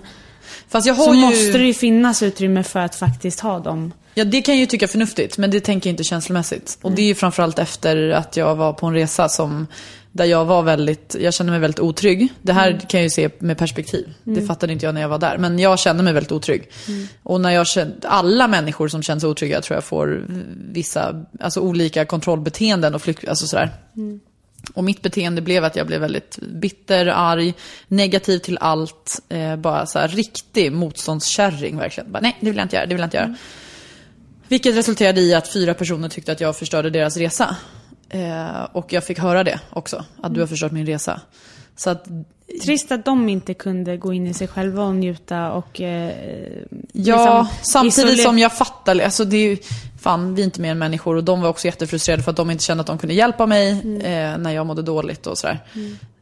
Fast jag har Så ju... måste det ju finnas utrymme för att faktiskt ha dem. Ja, det kan jag ju tycka förnuftigt, men det tänker jag inte känslomässigt. Och det är ju framförallt efter att jag var på en resa som, där jag var väldigt, jag kände mig väldigt otrygg. Det här kan jag ju se med perspektiv. Det fattade inte jag när jag var där. Men jag kände mig väldigt otrygg. Och när jag kände, alla människor som känns otrygga tror jag får vissa, alltså olika kontrollbeteenden och flykt, alltså sådär. Och mitt beteende blev att jag blev väldigt bitter, arg, negativ till allt. Eh, bara så här riktig motståndskärring verkligen. Bara, nej, det vill jag inte göra, det vill jag inte göra. Vilket resulterade i att fyra personer tyckte att jag förstörde deras resa. Eh, och jag fick höra det också, att du har förstört min resa. Så att, Trist att de inte kunde gå in i sig själva och njuta och... Eh, ja, liksom samtidigt som jag fattar, alltså det är ju, fan vi är inte mer än människor och de var också jättefrustrerade för att de inte kände att de kunde hjälpa mig eh, när jag mådde dåligt och sådär.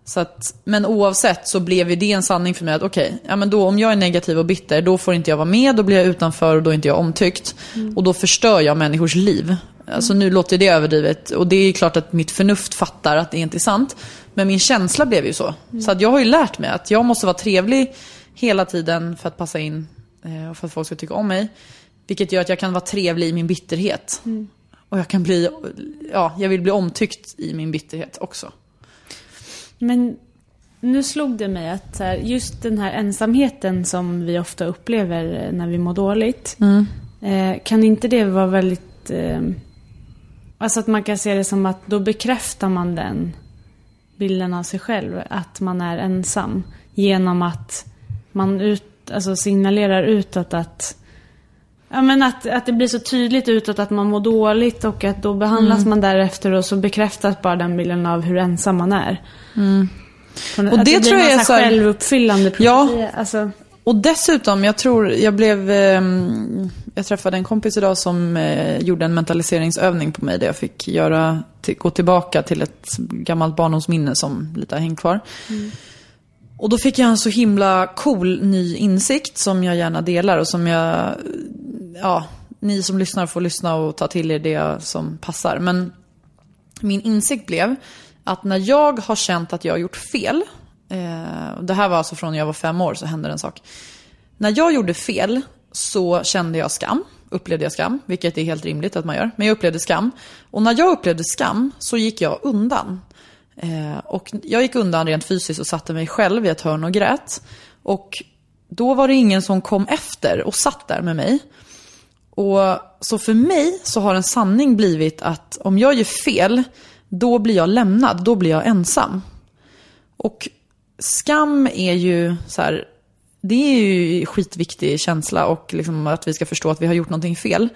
Så att, men oavsett så blev ju det en sanning för mig att okej, ja men då om jag är negativ och bitter, då får inte jag vara med, då blir jag utanför och då är inte jag omtyckt. Och då förstör jag människors liv. Alltså nu låter det överdrivet och det är klart att mitt förnuft fattar att det inte är sant. Men min känsla blev ju så. Så att jag har ju lärt mig att jag måste vara trevlig hela tiden för att passa in eh, och för att folk ska tycka om mig. Vilket gör att jag kan vara trevlig i min bitterhet. Och jag kan bli, ja, jag vill bli omtyckt i min bitterhet också. Men nu slog det mig att just den här ensamheten som vi ofta upplever eh, när vi mår dåligt. Eh, kan inte det vara väldigt... Alltså att man kan se det som att då bekräftar man den bilden av sig själv. Att man är ensam. Genom att man ut, alltså signalerar utåt att Ja men att, att det blir så tydligt utåt att man mår dåligt och att då behandlas man därefter och så bekräftas bara den bilden av hur ensam man är. Från- Och det blir tror jag är så här självuppfyllande Ja. profetia. Alltså, Och dessutom, jag tror, jag blev, ehm, jag träffade en kompis idag som eh, gjorde en mentaliseringsövning på mig där jag fick göra, till, gå tillbaka till ett gammalt barndomsminne som lite har hängt kvar. Och då fick jag en så himla cool ny insikt som jag gärna delar och som jag, ja, ni som lyssnar får lyssna och ta till er det som passar. Men min insikt blev att när jag har känt att jag har gjort fel, eh, det här var alltså från när jag var fem år så hände en sak. När jag gjorde fel så kände jag skam, upplevde jag skam, vilket är helt rimligt att man gör. Men jag upplevde skam. Och när jag upplevde skam så gick jag undan. Eh, och jag gick undan rent fysiskt och satte mig själv i ett hörn och grät. Och då var det ingen som kom efter och satt där med mig. Och så för mig så har en sanning blivit att om jag gör fel, då blir jag lämnad, då blir jag ensam. Och skam är ju så här, det är ju skitviktig känsla och liksom att vi ska förstå att vi har gjort någonting fel.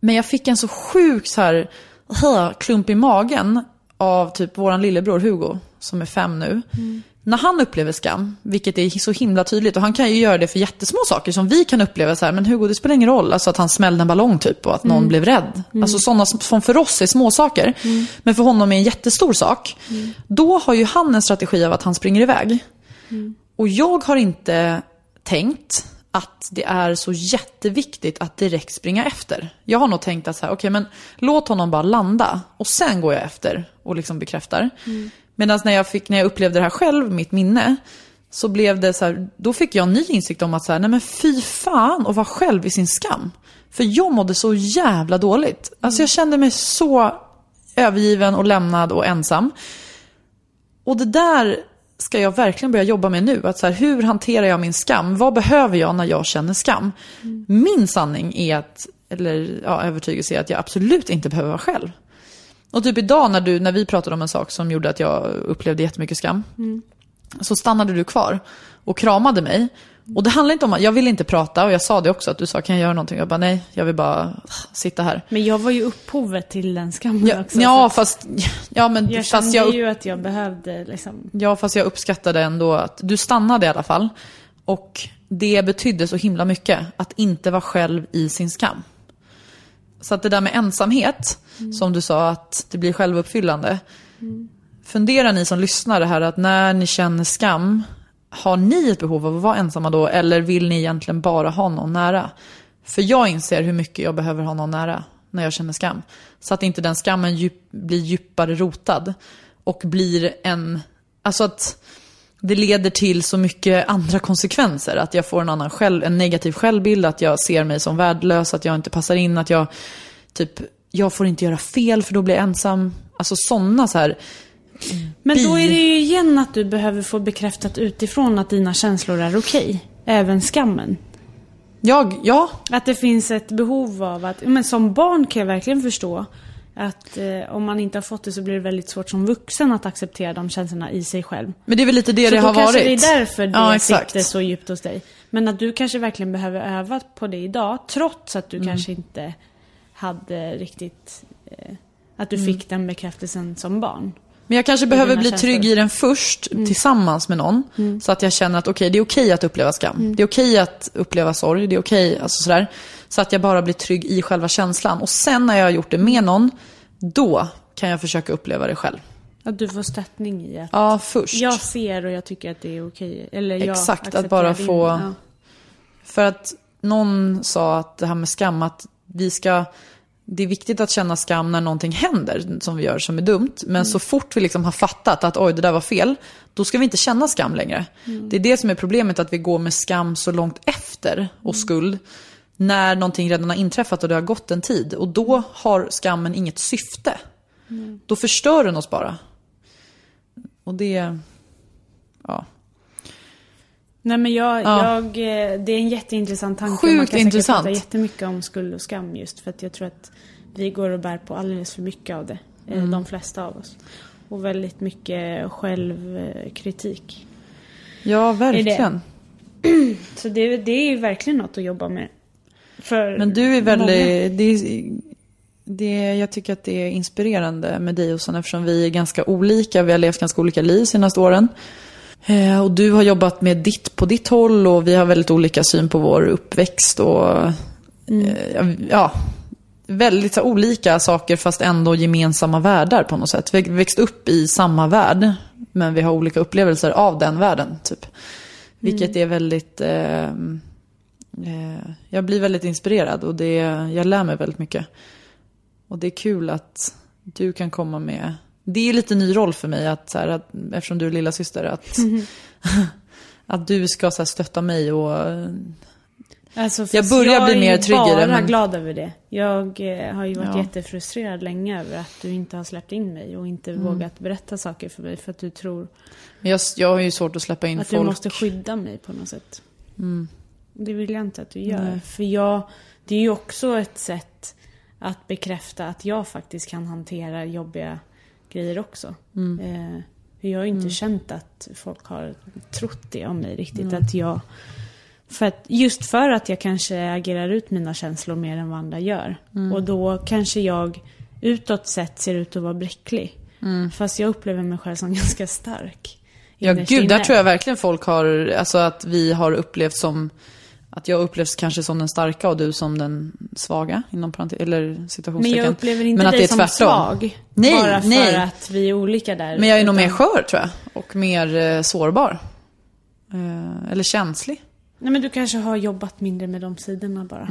Men jag fick en så sjuk så här, [LAUGHS] klump i magen av typ våran lillebror Hugo, som är fem nu. Mm. När han upplever skam, vilket är så himla tydligt, och han kan ju göra det för jättesmå saker som vi kan uppleva så här, men Hugo det spelar ingen roll, alltså att han smällde en ballong typ och att någon blev rädd. Alltså sådana som för oss är små saker, men för honom är en jättestor sak. Då har ju han en strategi av att han springer iväg. Och jag har inte tänkt att det är så jätteviktigt att direkt springa efter. Jag har nog tänkt att så här, okej men låt honom bara landa och sen går jag efter och liksom bekräftar. Medan när jag, fick, när jag upplevde det här själv, mitt minne, så blev det så här, då fick jag en ny insikt om att så här, nej men fy fan och vara själv i sin skam. För jag mådde så jävla dåligt. Alltså jag kände mig så övergiven och lämnad och ensam. Och det där ska jag verkligen börja jobba med nu. Att så här, hur hanterar jag min skam? Vad behöver jag när jag känner skam? Mm. Min sanning är att, eller ja, övertygelse är att jag absolut inte behöver vara själv. Och typ idag när, du, när vi pratade om en sak som gjorde att jag upplevde jättemycket skam. Mm. Så stannade du kvar och kramade mig. Och det handlar inte om att, jag vill inte prata och jag sa det också att du sa kan jag göra någonting? Jag bara nej, jag vill bara sitta här. Men jag var ju upphovet till den skammen ja, också. Ja, fast, ja men jag fast kände jag, ju att jag behövde liksom. Ja, fast jag uppskattade ändå att du stannade i alla fall. Och det betydde så himla mycket att inte vara själv i sin skam. Så att det där med ensamhet, mm. som du sa att det blir självuppfyllande. Mm. Fundera ni som lyssnar det här att när ni känner skam, har ni ett behov av att vara ensamma då? Eller vill ni egentligen bara ha någon nära? För jag inser hur mycket jag behöver ha någon nära när jag känner skam. Så att inte den skammen djup, blir djupare rotad. Och blir en, alltså att det leder till så mycket andra konsekvenser. Att jag får en annan själv, en negativ självbild, att jag ser mig som värdelös, att jag inte passar in, att jag typ, jag får inte göra fel för då blir jag ensam. Alltså sådana så här men då är det ju igen att du behöver få bekräftat utifrån att dina känslor är okej. Även skammen. Jag, ja. Att det finns ett behov av att, men som barn kan jag verkligen förstå att eh, om man inte har fått det så blir det väldigt svårt som vuxen att acceptera de känslorna i sig själv. Men det är väl lite det så det har varit. Så kanske det är därför det ja, sitter så djupt hos dig. Men att du kanske verkligen behöver öva på det idag, trots att du mm. kanske inte hade riktigt... Eh, att du mm. fick den bekräftelsen som barn. Men jag kanske behöver bli känslor. trygg i den först, mm. tillsammans med någon. Mm. Så att jag känner att okej, okay, det är okej okay att uppleva skam. Mm. Det är okej okay att uppleva sorg, det är okej, alltså sådär. Så att jag bara blir trygg i själva känslan. Och sen när jag har gjort det med någon, då kan jag försöka uppleva det själv. Att du får stöttning i att ja, först. jag ser och jag tycker att det är okej. Eller jag Exakt, att bara få... Ja. För att någon sa att det här med skam, att vi ska det är viktigt att känna skam när någonting händer som vi gör som är dumt. Men mm. så fort vi liksom har fattat att oj, det där var fel, då ska vi inte känna skam längre. Mm. Det är det som är problemet, att vi går med skam så långt efter och mm. skuld. När någonting redan har inträffat och det har gått en tid. Och då har skammen inget syfte. Då förstör den oss bara. Och det, ja. Nej men jag, ja. jag, eh, det är en jätteintressant tanke. Sjukt Man kan intressant. prata jättemycket om skuld och skam just för att jag tror att vi går och bär på alldeles för mycket av det. Eh, mm. De flesta av oss. Och väldigt mycket självkritik. Ja, verkligen. Det. [CLEARS THROAT] Så det, det är ju verkligen något att jobba med. För Men du är väldigt... Det är, det, jag tycker att det är inspirerande med dig och sån eftersom vi är ganska olika. Vi har levt ganska olika liv senaste åren. Eh, och du har jobbat med ditt på ditt håll och vi har väldigt olika syn på vår uppväxt och mm. Eh, ja, väldigt olika saker fast ändå gemensamma världar på något sätt. Vi har växt upp i samma värld men vi har olika upplevelser av den världen. Typ. Vilket mm. är väldigt... Eh, eh, jag blir väldigt inspirerad och det, jag lär mig väldigt mycket. Och det är kul att du kan komma med det är lite ny roll för mig, att, så här, att, eftersom du är lilla syster att, mm. [LAUGHS] att du ska så här, stötta mig och... Alltså, jag börjar jag bli mer trygg i det. Jag är bara glad över det. Jag eh, har ju varit ja. jättefrustrerad länge över att du inte har släppt in mig och inte mm. vågat berätta saker för mig för att du tror... Men jag, jag har ju svårt att släppa in att folk. Att du måste skydda mig på något sätt. Mm. Det vill jag inte att du gör. Nej. För jag, det är ju också ett sätt att bekräfta att jag faktiskt kan hantera jobbiga grejer också. Mm. Eh, jag har ju inte mm. känt att folk har trott det om mig riktigt. Mm. Att jag, för att, just för att jag kanske agerar ut mina känslor mer än vad andra gör. Mm. Och då kanske jag utåt sett ser ut att vara bräcklig. Mm. Fast jag upplever mig själv som [LAUGHS] ganska stark. Ja, gud, där tror jag verkligen folk har, alltså att vi har upplevt som att jag upplevs kanske som den starka och du som den svaga, inom parentes, eller situationstecken. Men jag upplever inte dig som tvärtom. svag. Nej, bara för nej. att vi är olika där. Men jag är utan... nog mer skör tror jag. Och mer eh, sårbar. Eh, eller känslig. Nej men du kanske har jobbat mindre med de sidorna bara.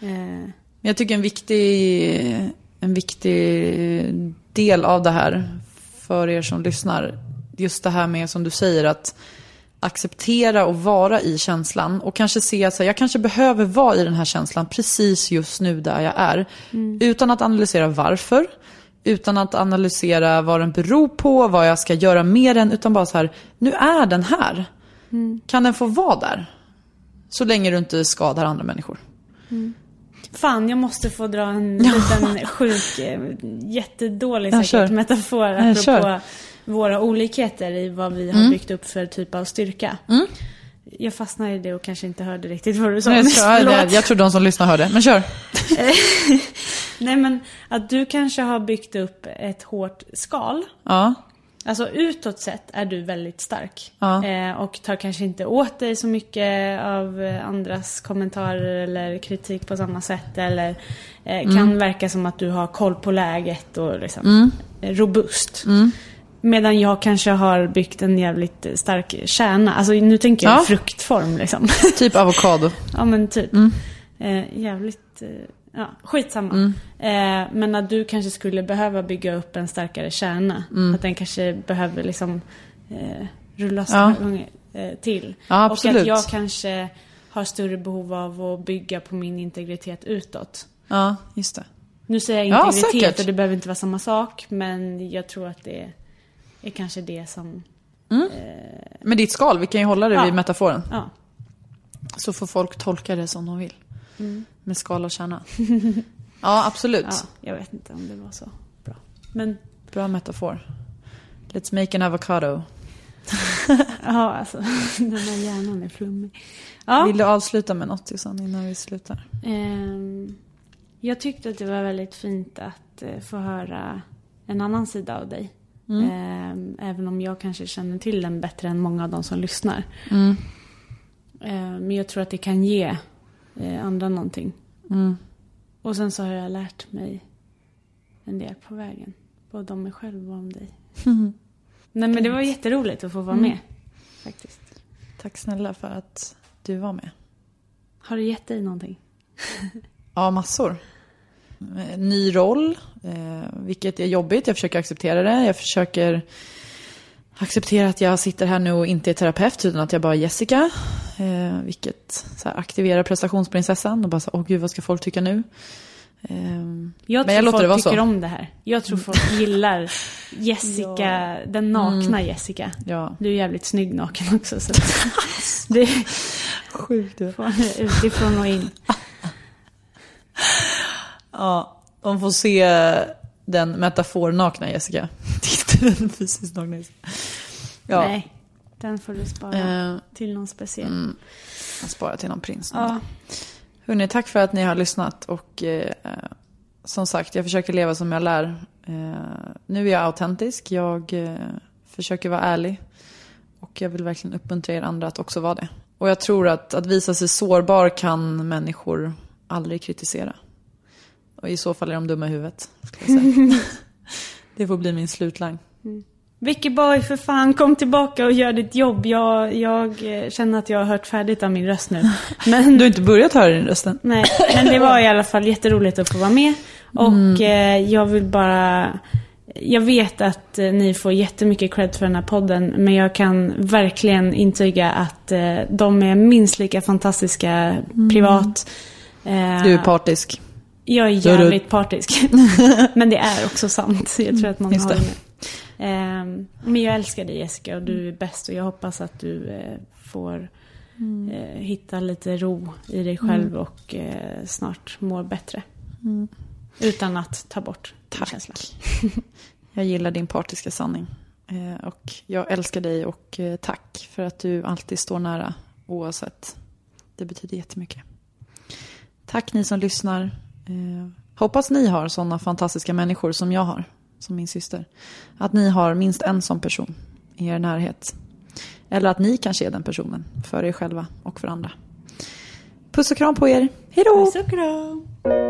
Mm. Eh. Jag tycker en viktig, en viktig del av det här, för er som lyssnar, just det här med som du säger att acceptera och vara i känslan och kanske se att jag kanske behöver vara i den här känslan precis just nu där jag är. Mm. Utan att analysera varför, Utan att analysera vad den beror på, vad jag ska göra med den. Utan bara så här, nu är den här. Kan den få vara där? Så länge du inte skadar andra människor. Fan, jag måste få dra en [LAUGHS] liten sjuk, eh, jättedålig säkert metafor apropå. Våra olikheter i vad vi har byggt upp för typ av styrka. Jag fastnade i det och kanske inte hörde riktigt vad du sa. Jag, nyss, tror, jag, tror de som lyssnar hörde, men kör. [LAUGHS] Nej men att du kanske har byggt upp ett hårt skal. Ja, Alltså utåt sett är du väldigt stark. Ja. Eh, och tar kanske inte åt dig så mycket av eh, andras kommentarer eller kritik på samma sätt. Eller eh, kan Mm. verka som att du har koll på läget och liksom eh, robust. Mm. Medan jag kanske har byggt en jävligt stark kärna. Alltså nu tänker jag Ja. fruktform liksom. [LAUGHS] typ avokado. Ja men typ. Mm. Eh, jävligt, eh, ja skitsamma. Eh, men att du kanske skulle behöva bygga upp en starkare kärna. Mm. Att den kanske behöver liksom eh, rullas Ja. några gånger eh, till. Ja, Och absolut. att jag kanske har större behov av att bygga på min integritet utåt. Ja, just det. Nu säger jag Ja, integritet säkert. och det behöver inte vara samma sak. Men jag tror att det är kanske det som... Men ditt skal, vi kan ju hålla det Ja. vid metaforen. Ja. Så får folk tolka det som de vill. Med skal och kärna. [LAUGHS] ja, absolut. ja, jag vet inte om det var så bra. Men Bra metafor. Let's make an avocado. [LAUGHS] Ja, alltså [LAUGHS] den här hjärnan är flummig. Ja, Vill du avsluta med något Jossan innan vi slutar? ehm, jag tyckte att det var väldigt fint att eh, få höra en annan sida av dig. Ehm, även om jag kanske känner till den bättre än många av de som lyssnar. Ehm, men jag tror att det kan ge eh, andra någonting. Och sen så har jag lärt mig en del på vägen. Både om mig själv och om dig. [LAUGHS] Nej men det var jätteroligt att få vara med. Faktiskt. Tack snälla för att du var med. Har det gett dig någonting? Ja, massor. Eh, Ny roll, eh, vilket är jobbigt. Jag försöker acceptera det. Jag försöker acceptera att jag sitter här nu och inte är terapeut utan att jag bara är Jessica. Eh, vilket så här, aktiverar prestationsprinsessan och bara så, åh gud vad ska folk tycka nu? Eh, Jag Men jag tror vara folk tycker så. om det här. Jag tror folk [LAUGHS] gillar Jessica, den nakna Jessica. ja. Du är jävligt snygg naken också. Så [LAUGHS] det är Sjukt utifrån och in. [LAUGHS] Ja, de får se den metafor-nakna Jessica. [LAUGHS] Inte den fysiskt nakna Jessica. Ja, Nej, den får du spara Eh, till någon speciell. jag sparar till någon prins. Ja, Hörrni, tack för att ni har lyssnat. Och eh, som sagt, jag försöker leva som jag lär. Eh, nu är jag autentisk. Jag eh, försöker vara ärlig. Och jag vill verkligen uppmuntra er andra att också vara det. Och jag tror att att visa sig sårbar kan människor aldrig kritisera. Och i så fall är de dumma i huvudet. [LAUGHS] Det får bli min slutlang. Vicky Boy, för fan, kom tillbaka och gör ditt jobb. Jag, jag eh, känner att jag har hört färdigt av min röst nu. [LAUGHS] Men Du har inte börjat höra din rösten? Nej, men det var i alla fall jätteroligt att få vara med. Och eh, jag vill bara... Jag vet att eh, ni får jättemycket cred för den här podden, men jag kan verkligen intyga att eh, de är minst lika fantastiska privat. Eh, Du är partisk. Jag är jävligt partisk. [LAUGHS] men det är också sant. Jag tror att många Just det. håller med. Ehm, men jag älskar dig Jessica och du är bäst och jag hoppas att du eh, får eh, hitta lite ro i dig själv och eh, snart mår bättre. Utan att ta bort Tack. känsla. [LAUGHS] Jag gillar din partiska sanning. Eh, och jag älskar dig och eh, tack för att du alltid står nära oavsett. Det betyder jättemycket. Tack ni som lyssnar. Eh, hoppas ni har sådana fantastiska människor som jag har, som min syster. Att ni har minst en sån person i er närhet. Eller att ni kanske är den personen för er själva och för andra. Puss och kram på er. Hej då! Puss och kram!